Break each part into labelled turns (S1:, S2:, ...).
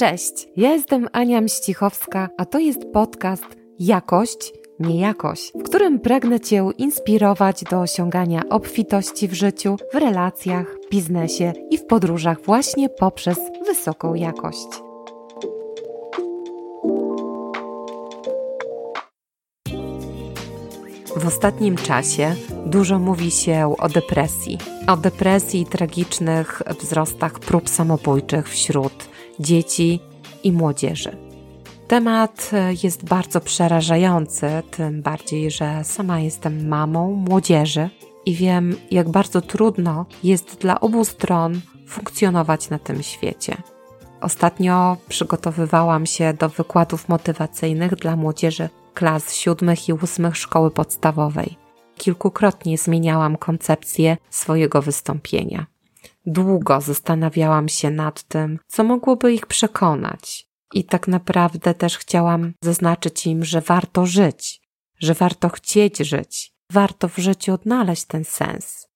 S1: Cześć, ja jestem Ania Mścichowska, a to jest podcast Jakość, nie jakość, w którym pragnę Cię inspirować do osiągania obfitości w życiu, w relacjach, biznesie i w podróżach właśnie poprzez wysoką jakość. W ostatnim czasie dużo mówi się o depresji, o depresji i tragicznych wzrostach prób samobójczych wśród dzieci i młodzieży. Temat jest bardzo przerażający, tym bardziej, że sama jestem mamą młodzieży i wiem, jak bardzo trudno jest dla obu stron funkcjonować na tym świecie. Ostatnio przygotowywałam się do wykładów motywacyjnych dla młodzieży klas siódmych i ósmych szkoły podstawowej. Kilkukrotnie zmieniałam koncepcję swojego wystąpienia. Długo zastanawiałam się nad tym, co mogłoby ich przekonać. I tak naprawdę też chciałam zaznaczyć im, że warto żyć, że warto chcieć żyć, warto w życiu odnaleźć ten sens.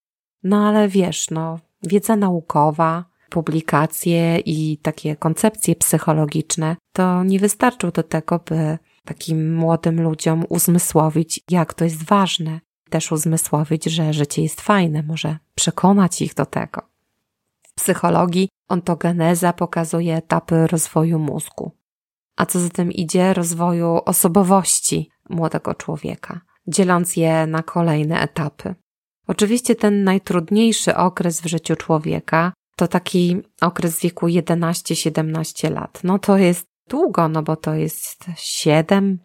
S1: No ale wiesz, no, wiedza naukowa, publikacje i takie koncepcje psychologiczne to nie wystarczą do tego, by takim młodym ludziom uzmysłowić, jak to jest ważne. Też uzmysłowić, że życie jest fajne, może przekonać ich do tego. Psychologii ontogeneza pokazuje etapy rozwoju mózgu, a co za tym idzie rozwoju osobowości młodego człowieka, dzieląc je na kolejne etapy. Oczywiście ten najtrudniejszy okres w życiu człowieka to taki okres wieku 11-17 lat. No to jest długo, no bo to jest 7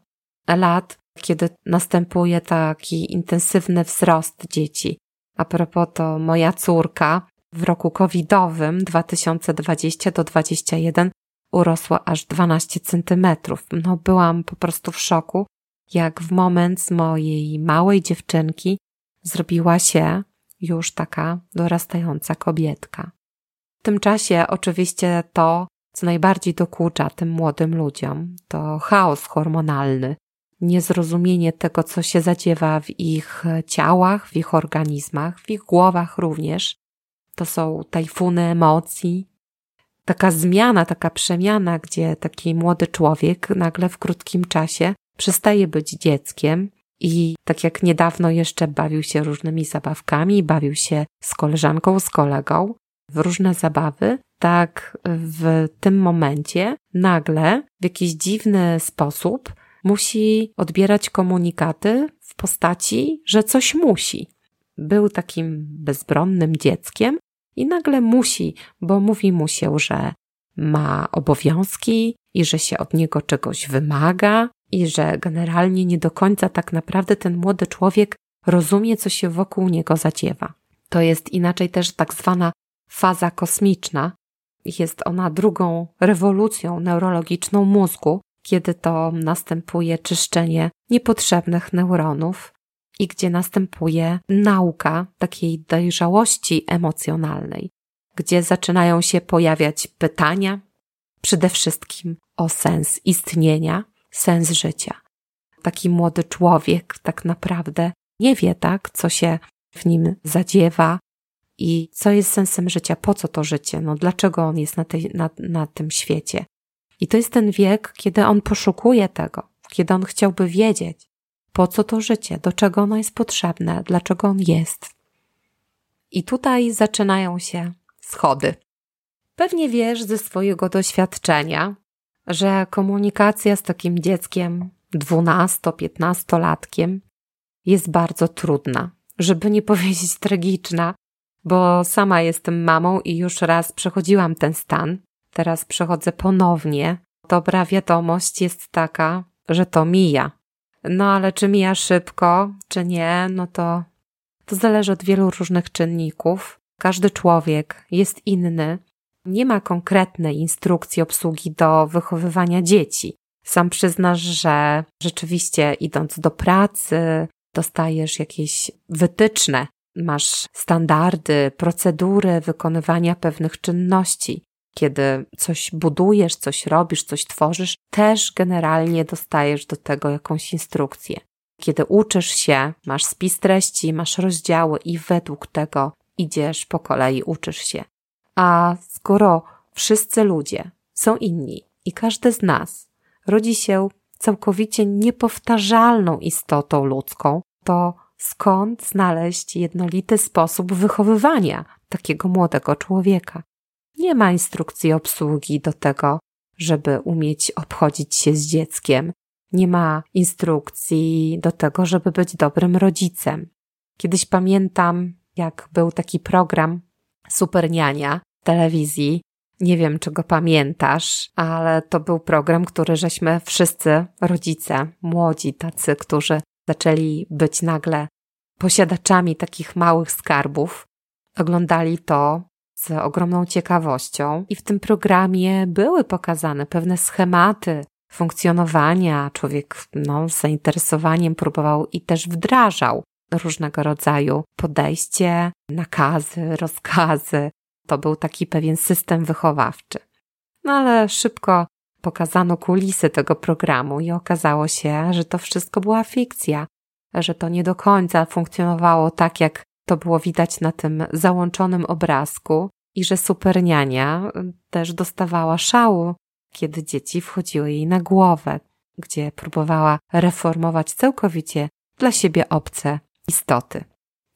S1: lat, kiedy następuje taki intensywny wzrost dzieci. A propos to moja córka w roku covidowym 2020 do 2021 urosła aż 12 centymetrów. No byłam po prostu w szoku, jak w moment z mojej małej dziewczynki zrobiła się już taka dorastająca kobietka. W tym czasie oczywiście to, co najbardziej dokucza tym młodym ludziom, to chaos hormonalny, niezrozumienie tego, co się zadziewa w ich ciałach, w ich organizmach, w ich głowach również. To są tajfuny emocji, taka zmiana, taka przemiana, gdzie taki młody człowiek nagle w krótkim czasie przestaje być dzieckiem i tak jak niedawno jeszcze bawił się różnymi zabawkami, bawił się z koleżanką, z kolegą, w różne zabawy, tak w tym momencie nagle w jakiś dziwny sposób musi odbierać komunikaty w postaci, że coś musi. Był takim bezbronnym dzieckiem i nagle musi, bo mówi mu się, że ma obowiązki i że się od niego czegoś wymaga i że generalnie nie do końca tak naprawdę ten młody człowiek rozumie, co się wokół niego zadziewa. To jest inaczej też tak zwana faza kosmiczna. Jest ona drugą rewolucją neurologiczną mózgu, kiedy to następuje czyszczenie niepotrzebnych neuronów i gdzie następuje nauka takiej dojrzałości emocjonalnej, gdzie zaczynają się pojawiać pytania, przede wszystkim o sens istnienia, sens życia. Taki młody człowiek tak naprawdę nie wie tak, co się w nim zadziewa, i co jest sensem życia, po co to życie, no dlaczego on jest na, tej, na, na tym świecie. I to jest ten wiek, kiedy on poszukuje tego, kiedy on chciałby wiedzieć, po co to życie, do czego ono jest potrzebne, dlaczego on jest. I tutaj zaczynają się schody. Pewnie wiesz ze swojego doświadczenia, że komunikacja z takim dzieckiem 12-15-latkiem jest bardzo trudna, żeby nie powiedzieć tragiczna, bo sama jestem mamą i już raz przechodziłam ten stan. Teraz przechodzę ponownie. Dobra wiadomość jest taka, że to mija. No ale czy mija szybko, czy nie, no to to zależy od wielu różnych czynników. Każdy człowiek jest inny. Nie ma konkretnej instrukcji obsługi do wychowywania dzieci. Sam przyznasz, że rzeczywiście idąc do pracy, dostajesz jakieś wytyczne, masz standardy, procedury wykonywania pewnych czynności. Kiedy coś budujesz, coś robisz, coś tworzysz, też generalnie dostajesz do tego jakąś instrukcję. Kiedy uczysz się, masz spis treści, masz rozdziały i według tego idziesz po kolei, uczysz się. A skoro wszyscy ludzie są inni, i każdy z nas rodzi się całkowicie niepowtarzalną istotą ludzką, to skąd znaleźć jednolity sposób wychowywania takiego młodego człowieka? Nie ma instrukcji obsługi do tego, żeby umieć obchodzić się z dzieckiem. Nie ma instrukcji do tego, żeby być dobrym rodzicem. Kiedyś pamiętam, jak był taki program Superniania w telewizji. Nie wiem, czy go pamiętasz, ale to był program, który żeśmy wszyscy, rodzice, młodzi, tacy, którzy zaczęli być nagle posiadaczami takich małych skarbów, oglądali to z ogromną ciekawością i w tym programie były pokazane pewne schematy funkcjonowania. Człowiek no, z zainteresowaniem próbował i też wdrażał różnego rodzaju podejście, nakazy, rozkazy. To był taki pewien system wychowawczy. No ale szybko pokazano kulisy tego programu i okazało się, że to wszystko była fikcja, że to nie do końca funkcjonowało tak, jak to było widać na tym załączonym obrazku i że superniania też dostawała szału, kiedy dzieci wchodziły jej na głowę, gdzie próbowała reformować całkowicie dla siebie obce istoty.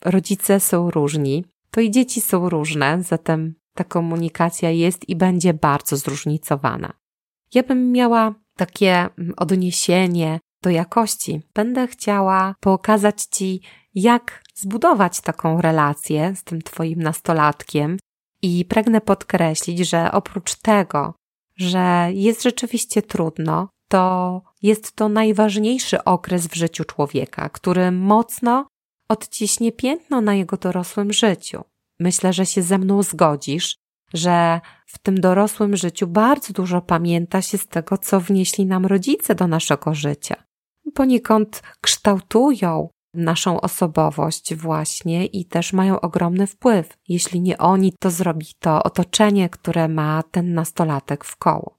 S1: Rodzice są różni, to i dzieci są różne, zatem ta komunikacja jest i będzie bardzo zróżnicowana. Ja bym miała takie mm, odniesienie do jakości. Będę chciała pokazać Ci, jak zbudować taką relację z tym Twoim nastolatkiem i pragnę podkreślić, że oprócz tego, że jest rzeczywiście trudno, to jest to najważniejszy okres w życiu człowieka, który mocno odciśnie piętno na jego dorosłym życiu. Myślę, że się ze mną zgodzisz, że w tym dorosłym życiu bardzo dużo pamięta się z tego, co wnieśli nam rodzice do naszego życia. Poniekąd kształtują naszą osobowość właśnie i też mają ogromny wpływ. Jeśli nie oni, to zrobi to otoczenie, które ma ten nastolatek w koło.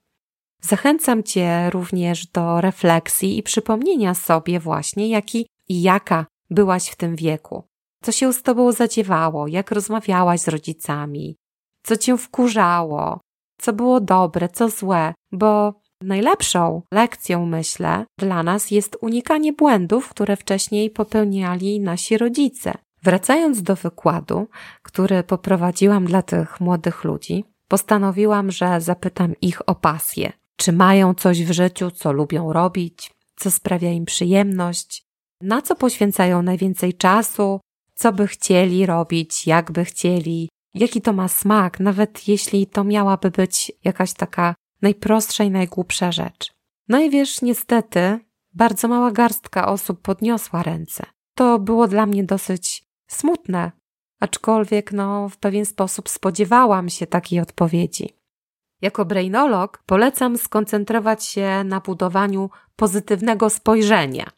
S1: Zachęcam Cię również do refleksji i przypomnienia sobie właśnie, jaki i jaka byłaś w tym wieku. Co się z Tobą zadziewało, jak rozmawiałaś z rodzicami, co Cię wkurzało, co było dobre, co złe, bo Najlepszą lekcją, myślę, dla nas jest unikanie błędów, które wcześniej popełniali nasi rodzice. Wracając do wykładu, który poprowadziłam dla tych młodych ludzi, postanowiłam, że zapytam ich o pasję. Czy mają coś w życiu, co lubią robić, co sprawia im przyjemność, na co poświęcają najwięcej czasu, co by chcieli robić, jak by chcieli, jaki to ma smak, nawet jeśli to miałaby być jakaś taka najprostsza i najgłupsza rzecz. No i wiesz, niestety, bardzo mała garstka osób podniosła ręce. To było dla mnie dosyć smutne, aczkolwiek no, w pewien sposób spodziewałam się takiej odpowiedzi. Jako brainolog polecam skoncentrować się na budowaniu pozytywnego spojrzenia,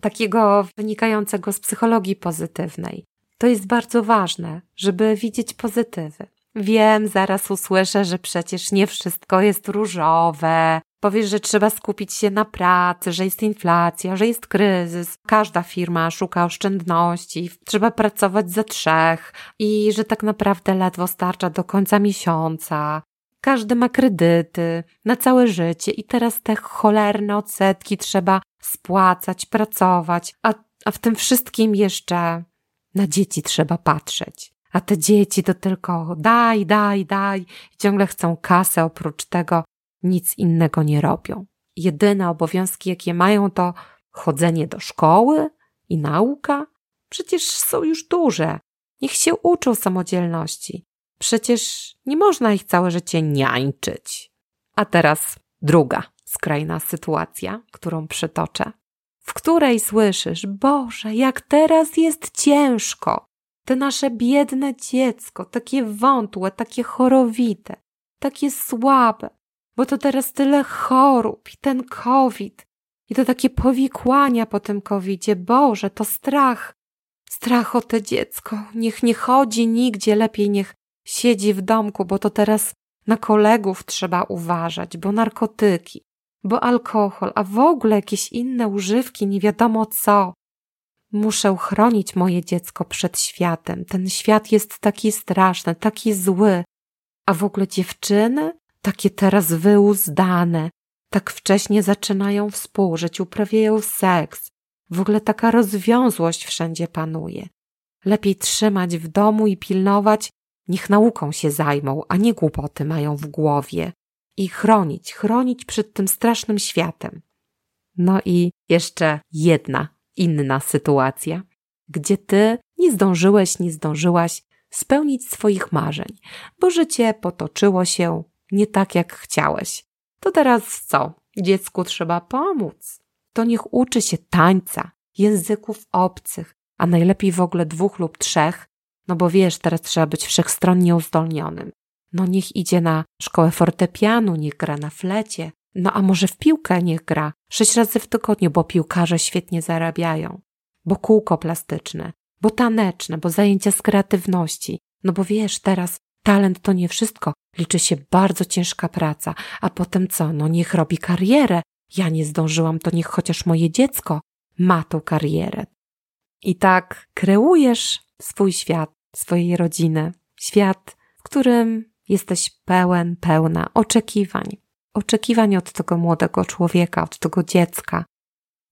S1: takiego wynikającego z psychologii pozytywnej. To jest bardzo ważne, żeby widzieć pozytywy. Wiem, zaraz usłyszę, że przecież nie wszystko jest różowe. Powiesz, że trzeba skupić się na pracy, że jest inflacja, że jest kryzys. Każda firma szuka oszczędności, trzeba pracować za trzech i że tak naprawdę ledwo starcza do końca miesiąca. Każdy ma kredyty na całe życie i teraz te cholerne odsetki trzeba spłacać, pracować, a, a w tym wszystkim jeszcze na dzieci trzeba patrzeć. A te dzieci to tylko daj, daj, daj ciągle chcą kasę, oprócz tego nic innego nie robią. Jedyne obowiązki, jakie mają, to chodzenie do szkoły i nauka. Przecież są już duże. Niech się uczą samodzielności. Przecież nie można ich całe życie niańczyć. A teraz druga skrajna sytuacja, którą przytoczę, w której słyszysz, Boże, jak teraz jest ciężko. Te nasze biedne dziecko, takie wątłe, takie chorowite, takie słabe, bo to teraz tyle chorób i ten COVID i to takie powikłania po tym COVIDzie. Boże, to strach. Strach o te dziecko. Niech nie chodzi nigdzie, lepiej niech siedzi w domku, bo to teraz na kolegów trzeba uważać, bo narkotyki, bo alkohol, a w ogóle jakieś inne używki, nie wiadomo co. Muszę chronić moje dziecko przed światem. Ten świat jest taki straszny, taki zły. A w ogóle dziewczyny, takie teraz wyuzdane, tak wcześnie zaczynają współżyć, uprawiają seks. W ogóle taka rozwiązłość wszędzie panuje. Lepiej trzymać w domu i pilnować, niech nauką się zajmą, a nie głupoty mają w głowie. I chronić, chronić przed tym strasznym światem. No i jeszcze jedna inna sytuacja, gdzie ty nie zdążyłeś, nie zdążyłaś spełnić swoich marzeń, bo życie potoczyło się nie tak, jak chciałeś. To teraz co? Dziecku trzeba pomóc. To niech uczy się tańca, języków obcych, a najlepiej w ogóle dwóch lub trzech, no bo wiesz, teraz trzeba być wszechstronnie uzdolnionym. No niech idzie na szkołę fortepianu, niech gra na flecie, no a może w piłkę niech gra sześć razy w tygodniu, bo piłkarze świetnie zarabiają, bo kółko plastyczne, bo taneczne, bo zajęcia z kreatywności. No bo wiesz, teraz talent to nie wszystko, liczy się bardzo ciężka praca, a potem co? No niech robi karierę. Ja nie zdążyłam, to niech chociaż moje dziecko ma tą karierę. I tak kreujesz swój świat, swojej rodziny, świat, w którym jesteś pełen, pełna oczekiwań. Oczekiwań od tego młodego człowieka, od tego dziecka,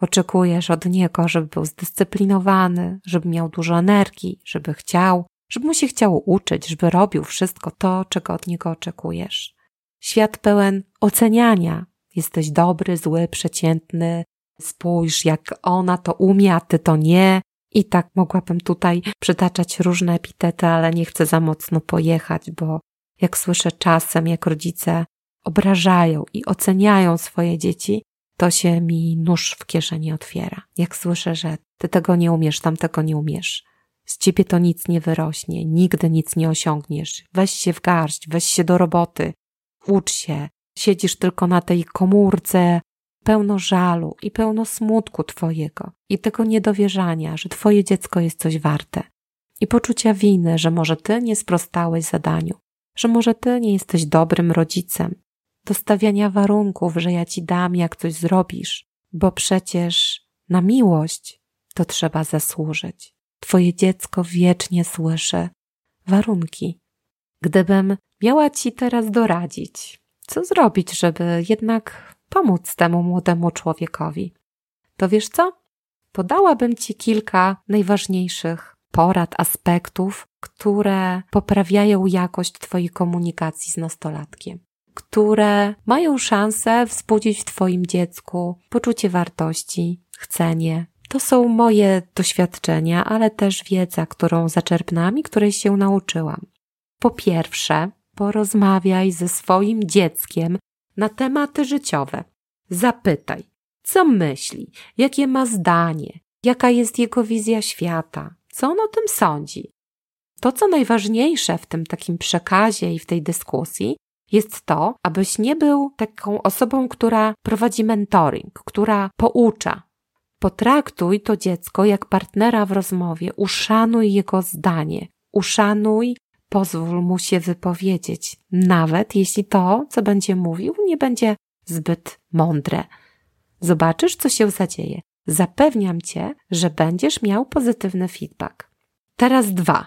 S1: Oczekujesz od niego, żeby był zdyscyplinowany, żeby miał dużo energii, żeby chciał, żeby mu się chciało uczyć, żeby robił wszystko to, czego od niego oczekujesz. Świat pełen oceniania. Jesteś dobry, zły, przeciętny. Spójrz, jak ona to umie, a ty to nie. I tak mogłabym tutaj przytaczać różne epitety, ale nie chcę za mocno pojechać, bo jak słyszę czasem, jak rodzice obrażają i oceniają swoje dzieci, to się mi nóż w kieszeni otwiera. Jak słyszę, że ty tego nie umiesz, tam tego nie umiesz. Z ciebie to nic nie wyrośnie, nigdy nic nie osiągniesz. Weź się w garść, weź się do roboty, ucz się. Siedzisz tylko na tej komórce, pełno żalu i pełno smutku twojego i tego niedowierzania, że twoje dziecko jest coś warte. I poczucia winy, że może ty nie sprostałeś zadaniu, że może ty nie jesteś dobrym rodzicem, do stawiania warunków, że ja ci dam, jak coś zrobisz, bo przecież na miłość to trzeba zasłużyć. Twoje dziecko wiecznie słyszy warunki. Gdybym miała ci teraz doradzić, co zrobić, żeby jednak pomóc temu młodemu człowiekowi, to wiesz co? Podałabym ci kilka najważniejszych porad, aspektów, które poprawiają jakość Twojej komunikacji z nastolatkiem które mają szansę wzbudzić w Twoim dziecku poczucie wartości, chcenie. To są moje doświadczenia, ale też wiedza, którą zaczerpnęłam i której się nauczyłam. Po pierwsze, porozmawiaj ze swoim dzieckiem na tematy życiowe. Zapytaj, co myśli, jakie ma zdanie, jaka jest jego wizja świata, co on o tym sądzi. To, co najważniejsze w tym takim przekazie i w tej dyskusji, jest to, abyś nie był taką osobą, która prowadzi mentoring, która poucza. Potraktuj to dziecko jak partnera w rozmowie, uszanuj jego zdanie, uszanuj, pozwól mu się wypowiedzieć, nawet jeśli to, co będzie mówił, nie będzie zbyt mądre. Zobaczysz, co się zadzieje. Zapewniam cię, że będziesz miał pozytywny feedback. Teraz dwa.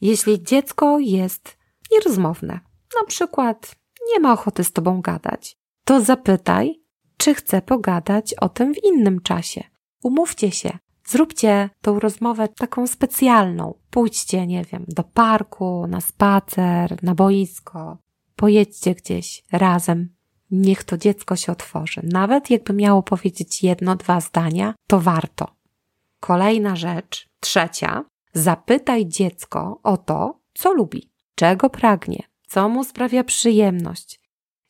S1: Jeśli dziecko jest nierozmowne, na przykład nie ma ochoty z tobą gadać, to zapytaj, czy chce pogadać o tym w innym czasie. Umówcie się, zróbcie tą rozmowę taką specjalną. Pójdźcie, nie wiem, do parku, na spacer, na boisko. Pojedźcie gdzieś razem. Niech to dziecko się otworzy. Nawet jakby miało powiedzieć jedno, dwa zdania, to warto. Kolejna rzecz, trzecia, zapytaj dziecko o to, co lubi, czego pragnie, co mu sprawia przyjemność.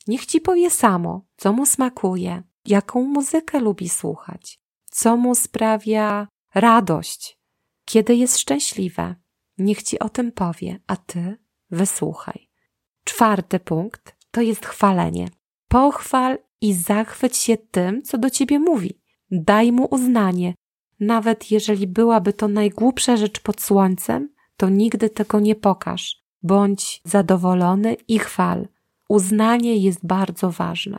S1: Niech ci powie samo, co mu smakuje, jaką muzykę lubi słuchać, co mu sprawia radość, kiedy jest szczęśliwe. Niech ci o tym powie, a ty wysłuchaj. Czwarty punkt to jest chwalenie. Pochwal i zachwyć się tym, co do ciebie mówi. Daj mu uznanie. Nawet jeżeli byłaby to najgłupsza rzecz pod słońcem, to nigdy tego nie pokaż. Bądź zadowolony i chwal. Uznanie jest bardzo ważne.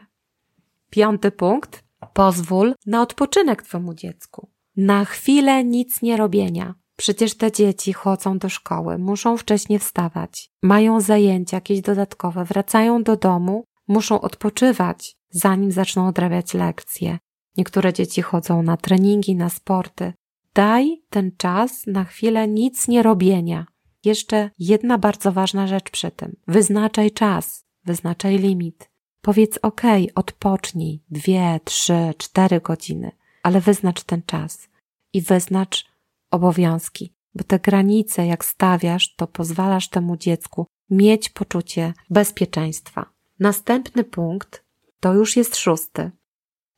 S1: Piąty punkt. Pozwól na odpoczynek Twemu dziecku. Na chwilę nic nie robienia. Przecież te dzieci chodzą do szkoły, muszą wcześniej wstawać, mają zajęcia jakieś dodatkowe, wracają do domu, muszą odpoczywać. zanim zaczną odrabiać lekcje. Niektóre dzieci chodzą na treningi, na sporty. Daj ten czas na chwilę nic nie robienia. Jeszcze jedna bardzo ważna rzecz przy tym. Wyznaczaj czas, wyznaczaj limit. Powiedz ok, odpocznij dwie, trzy, cztery godziny, ale wyznacz ten czas i wyznacz obowiązki, bo te granice, jak stawiasz, to pozwalasz temu dziecku mieć poczucie bezpieczeństwa. Następny punkt to już jest szósty.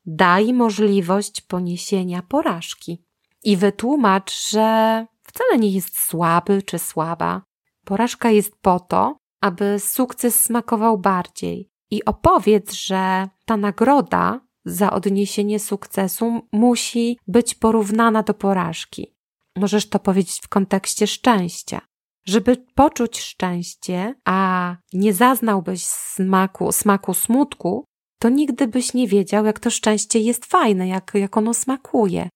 S1: Daj możliwość poniesienia porażki i wytłumacz, że wcale nie jest słaby czy słaba. Porażka jest po to, aby sukces smakował bardziej. I opowiedz, że ta nagroda za odniesienie sukcesu musi być porównana do porażki. Możesz to powiedzieć w kontekście szczęścia. Żeby poczuć szczęście, a nie zaznałbyś smaku, smaku smutku, to nigdy byś nie wiedział, jak to szczęście jest fajne, jak, jak ono smakuje.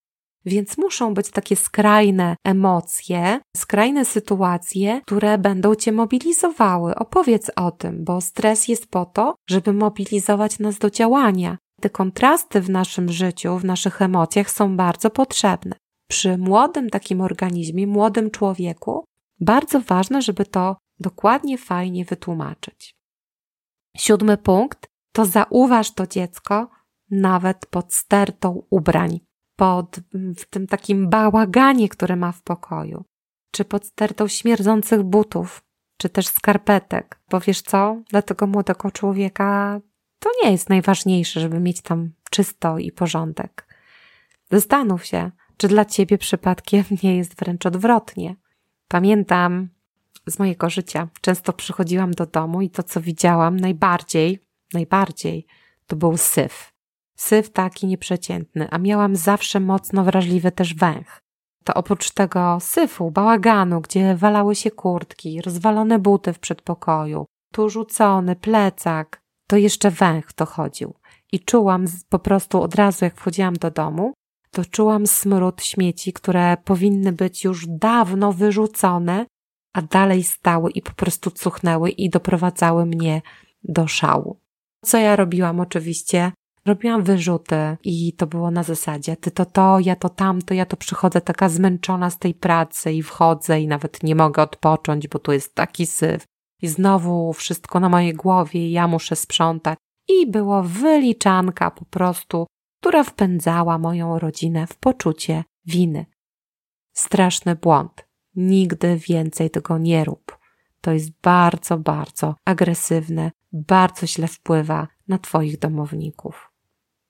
S1: Więc muszą być takie skrajne emocje, skrajne sytuacje, które będą cię mobilizowały. Opowiedz o tym, bo stres jest po to, żeby mobilizować nas do działania. Te kontrasty w naszym życiu, w naszych emocjach są bardzo potrzebne. Przy młodym takim organizmie, młodym człowieku, bardzo ważne, żeby to dokładnie, fajnie wytłumaczyć. Siódmy punkt to zauważ to dziecko nawet pod stertą ubrań pod w tym takim bałaganie, które ma w pokoju, czy pod stertą śmierdzących butów, czy też skarpetek. Bo wiesz co, dla tego młodego człowieka to nie jest najważniejsze, żeby mieć tam czysto i porządek. Zastanów się, czy dla ciebie przypadkiem nie jest wręcz odwrotnie. Pamiętam z mojego życia, często przychodziłam do domu i to, co widziałam najbardziej, najbardziej, to był syf. Syf taki nieprzeciętny, a miałam zawsze mocno wrażliwy też węch. To oprócz tego syfu, bałaganu, gdzie walały się kurtki, rozwalone buty w przedpokoju, tu rzucony plecak, to jeszcze węch dochodził. I czułam po prostu od razu, jak wchodziłam do domu, to czułam smród śmieci, które powinny być już dawno wyrzucone, a dalej stały i po prostu cuchnęły i doprowadzały mnie do szału. Co ja robiłam oczywiście? Robiłam wyrzuty i to było na zasadzie ty to to, ja to tamto, ja to przychodzę taka zmęczona z tej pracy i wchodzę i nawet nie mogę odpocząć, bo tu jest taki syf. I znowu wszystko na mojej głowie ja muszę sprzątać. I było wyliczanka po prostu, która wpędzała moją rodzinę w poczucie winy. Straszny błąd. Nigdy więcej tego nie rób. To jest bardzo, bardzo agresywne, bardzo źle wpływa na Twoich domowników.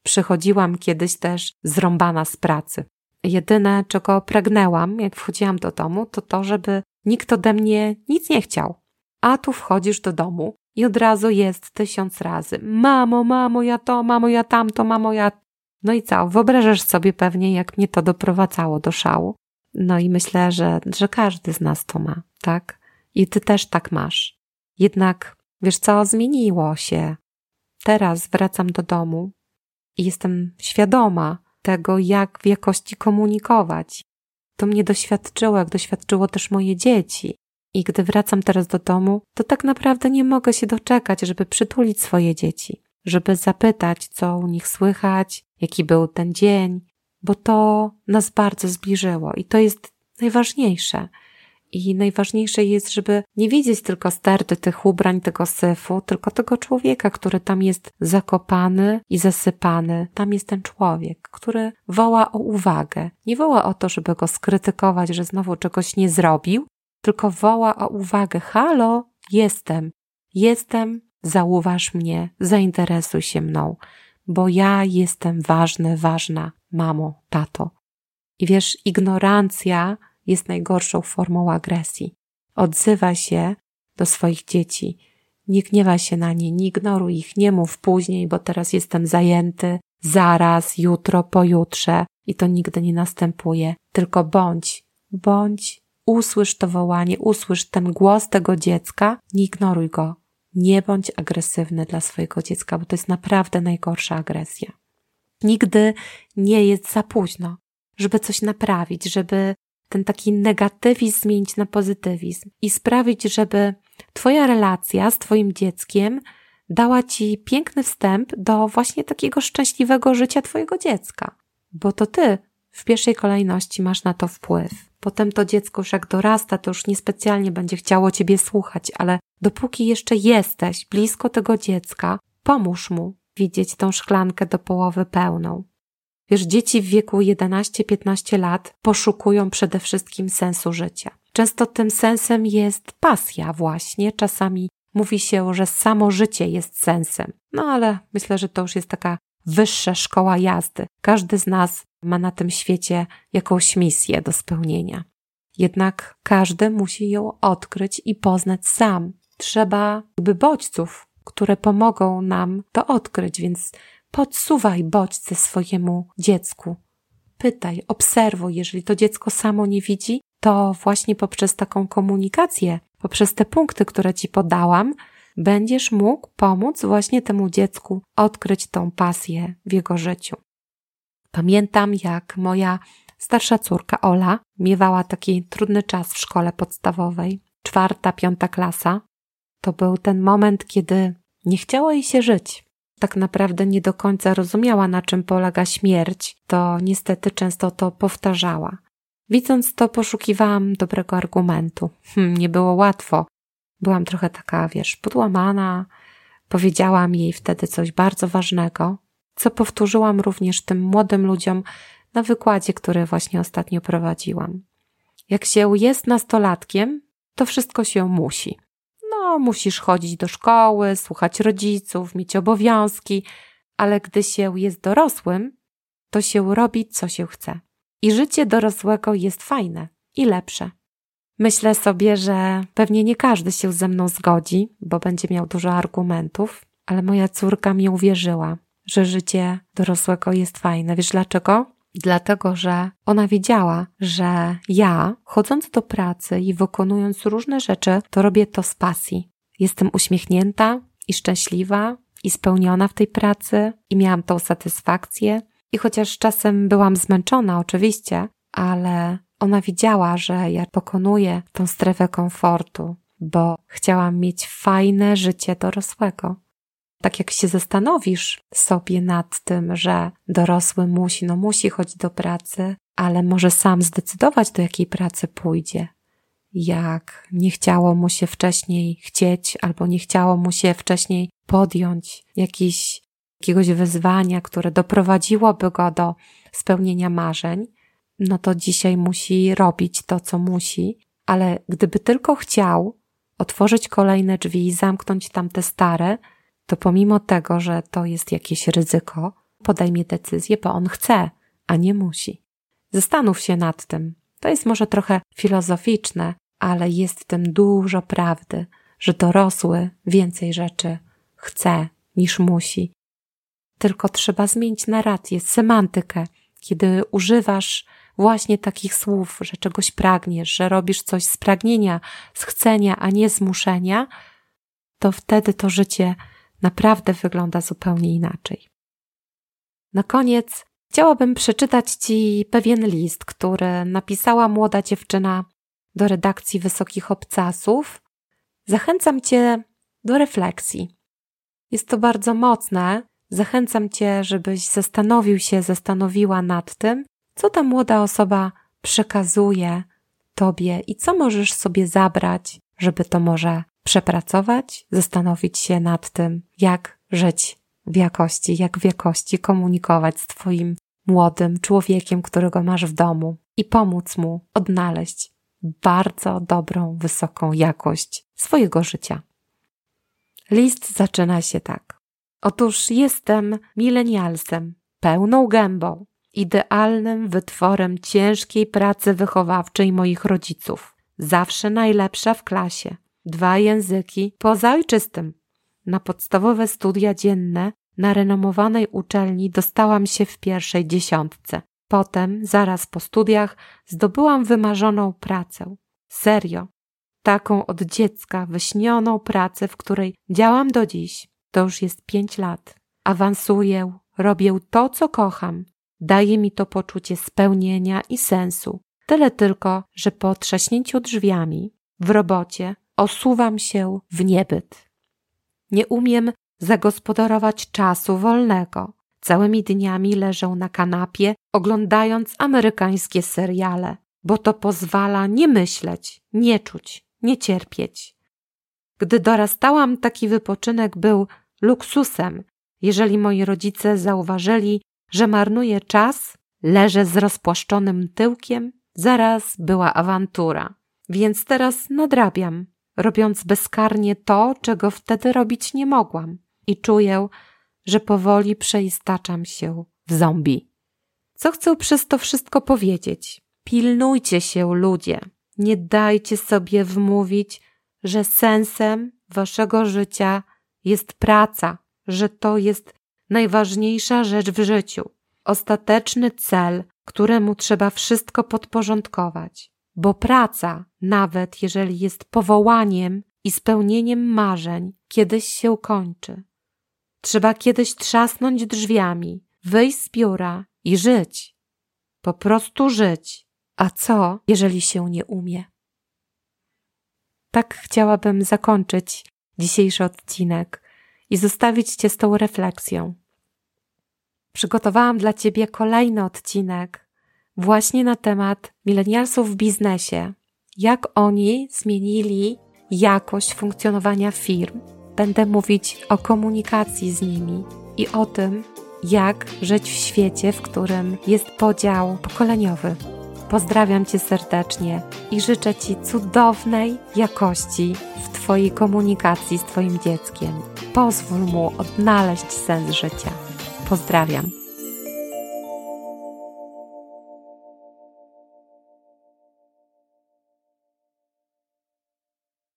S1: Przychodziłam kiedyś też zrąbana z pracy. Jedyne, czego pragnęłam, jak wchodziłam do domu, to to, żeby nikt ode mnie nic nie chciał. A tu wchodzisz do domu i od razu jest tysiąc razy: Mamo, mamo, ja to, mamo, ja tamto, mamo, ja. No i co? Wyobrażasz sobie pewnie, jak mnie to doprowadzało do szału. No i myślę, że, że każdy z nas to ma, tak? I ty też tak masz. Jednak, wiesz co, zmieniło się. Teraz wracam do domu i jestem świadoma tego, jak w jakości komunikować. To mnie doświadczyło, jak doświadczyło też moje dzieci. I gdy wracam teraz do domu, to tak naprawdę nie mogę się doczekać, żeby przytulić swoje dzieci, żeby zapytać, co u nich słychać, jaki był ten dzień, bo to nas bardzo zbliżyło i to jest najważniejsze. I najważniejsze jest, żeby nie widzieć tylko sterty tych ubrań, tego syfu, tylko tego człowieka, który tam jest zakopany i zasypany. Tam jest ten człowiek, który woła o uwagę. Nie woła o to, żeby go skrytykować, że znowu czegoś nie zrobił, tylko woła o uwagę. Halo, jestem. Jestem, zauważ mnie, zainteresuj się mną, bo ja jestem ważny, ważna, mamo, tato. I wiesz, ignorancja jest najgorszą formą agresji. Odzywa się do swoich dzieci. Nie gniewa się na nie, nie ignoruj ich, nie mów później, bo teraz jestem zajęty, zaraz, jutro, pojutrze i to nigdy nie następuje. Tylko bądź, bądź, usłysz to wołanie, usłysz ten głos tego dziecka, nie ignoruj go. Nie bądź agresywny dla swojego dziecka, bo to jest naprawdę najgorsza agresja. Nigdy nie jest za późno, żeby coś naprawić, żeby ten taki negatywizm zmienić na pozytywizm i sprawić, żeby Twoja relacja z Twoim dzieckiem dała ci piękny wstęp do właśnie takiego szczęśliwego życia twojego dziecka, bo to ty w pierwszej kolejności masz na to wpływ. Potem to dziecko już jak dorasta, to już niespecjalnie będzie chciało ciebie słuchać, ale dopóki jeszcze jesteś blisko tego dziecka, pomóż mu widzieć tą szklankę do połowy pełną. Wiesz, dzieci w wieku 11-15 lat poszukują przede wszystkim sensu życia. Często tym sensem jest pasja właśnie, czasami mówi się, że samo życie jest sensem. No ale myślę, że to już jest taka wyższa szkoła jazdy. Każdy z nas ma na tym świecie jakąś misję do spełnienia. Jednak każdy musi ją odkryć i poznać sam. Trzeba jakby bodźców, które pomogą nam to odkryć, więc podsuwaj bodźce swojemu dziecku. Pytaj, obserwuj. Jeżeli to dziecko samo nie widzi, to właśnie poprzez taką komunikację, poprzez te punkty, które ci podałam, będziesz mógł pomóc właśnie temu dziecku odkryć tą pasję w jego życiu. Pamiętam, jak moja starsza córka Ola miewała taki trudny czas w szkole podstawowej, czwarta, piąta klasa. To był ten moment, kiedy nie chciało jej się żyć. Tak naprawdę nie do końca rozumiała, na czym polega śmierć, to niestety często to powtarzała. Widząc to, poszukiwałam dobrego argumentu. Hm, nie było łatwo. Byłam trochę taka, wiesz, podłamana. Powiedziałam jej wtedy coś bardzo ważnego, co powtórzyłam również tym młodym ludziom na wykładzie, który właśnie ostatnio prowadziłam. Jak się jest nastolatkiem, to wszystko się musi. No, musisz chodzić do szkoły, słuchać rodziców, mieć obowiązki, ale gdy się jest dorosłym, to się robi, co się chce. I życie dorosłego jest fajne i lepsze. Myślę sobie, że pewnie nie każdy się ze mną zgodzi, bo będzie miał dużo argumentów, ale moja córka mi uwierzyła, że życie dorosłego jest fajne. Wiesz dlaczego? Dlatego, że ona wiedziała, że ja, chodząc do pracy i wykonując różne rzeczy, to robię to z pasji. Jestem uśmiechnięta i szczęśliwa i spełniona w tej pracy i miałam tą satysfakcję. I chociaż czasem byłam zmęczona, oczywiście, ale ona widziała, że ja pokonuję tą strefę komfortu, bo chciałam mieć fajne życie dorosłego. Tak jak się zastanowisz sobie nad tym, że dorosły musi, no musi chodzić do pracy, ale może sam zdecydować, do jakiej pracy pójdzie. Jak nie chciało mu się wcześniej chcieć, albo nie chciało mu się wcześniej podjąć jakiś, jakiegoś wyzwania, które doprowadziłoby go do spełnienia marzeń, no to dzisiaj musi robić to, co musi, ale gdyby tylko chciał otworzyć kolejne drzwi i zamknąć tamte stare, to pomimo tego, że to jest jakieś ryzyko, podejmie decyzję, bo on chce, a nie musi. Zastanów się nad tym. To jest może trochę filozoficzne, ale jest w tym dużo prawdy, że dorosły więcej rzeczy chce niż musi. Tylko trzeba zmienić narrację, semantykę, kiedy używasz właśnie takich słów, że czegoś pragniesz, że robisz coś z pragnienia, z chcenia, a nie z muszenia, to wtedy to życie naprawdę wygląda zupełnie inaczej. Na koniec chciałabym przeczytać Ci pewien list, który napisała młoda dziewczyna do redakcji Wysokich Obcasów. Zachęcam Cię do refleksji. Jest to bardzo mocne. Zachęcam Cię, żebyś zastanowił się, zastanowiła nad tym, co ta młoda osoba przekazuje Tobie i co możesz sobie zabrać, żeby to może przepracować, zastanowić się nad tym, jak żyć w jakości, jak w jakości komunikować z Twoim młodym człowiekiem, którego masz w domu i pomóc mu odnaleźć bardzo dobrą, wysoką jakość swojego życia. List zaczyna się tak. Otóż jestem milenialsem, pełną gębą, idealnym wytworem ciężkiej pracy wychowawczej moich rodziców. Zawsze najlepsza w klasie. Dwa języki poza ojczystym. Na podstawowe studia dzienne na renomowanej uczelni dostałam się w pierwszej dziesiątce. Potem, zaraz po studiach, zdobyłam wymarzoną pracę. Serio. Taką od dziecka wyśnioną pracę, w której działam do dziś. To już jest pięć lat. Awansuję, robię to, co kocham. Daje mi to poczucie spełnienia i sensu. Tyle tylko, że po trzaśnięciu drzwiami w robocie osuwam się w niebyt. Nie umiem zagospodarować czasu wolnego. Całymi dniami leżę na kanapie, oglądając amerykańskie seriale, bo to pozwala nie myśleć, nie czuć, nie cierpieć. Gdy dorastałam, taki wypoczynek był luksusem. Jeżeli moi rodzice zauważyli, że marnuję czas, leżę z rozpłaszczonym tyłkiem, zaraz była awantura. Więc teraz nadrabiam, robiąc bezkarnie to, czego wtedy robić nie mogłam. I czuję, że powoli przeistaczam się w zombie. Co chcę przez to wszystko powiedzieć? Pilnujcie się, ludzie. Nie dajcie sobie wmówić, że sensem waszego życia jest praca, że to jest najważniejsza rzecz w życiu, ostateczny cel, któremu trzeba wszystko podporządkować. Bo praca, nawet jeżeli jest powołaniem i spełnieniem marzeń, kiedyś się kończy. Trzeba kiedyś trzasnąć drzwiami, wyjść z biura i żyć. Po prostu żyć. A co, jeżeli się nie umie? Tak chciałabym zakończyć dzisiejszy odcinek i zostawić Cię z tą refleksją. Przygotowałam dla Ciebie kolejny odcinek właśnie na temat milenialsów w biznesie. Jak oni zmienili jakość funkcjonowania firm. Będę mówić o komunikacji z nimi i o tym, jak żyć w świecie, w którym jest podział pokoleniowy. Pozdrawiam Cię serdecznie i życzę Ci cudownej jakości w Twojej komunikacji z Twoim dzieckiem. Pozwól mu odnaleźć sens życia. Pozdrawiam.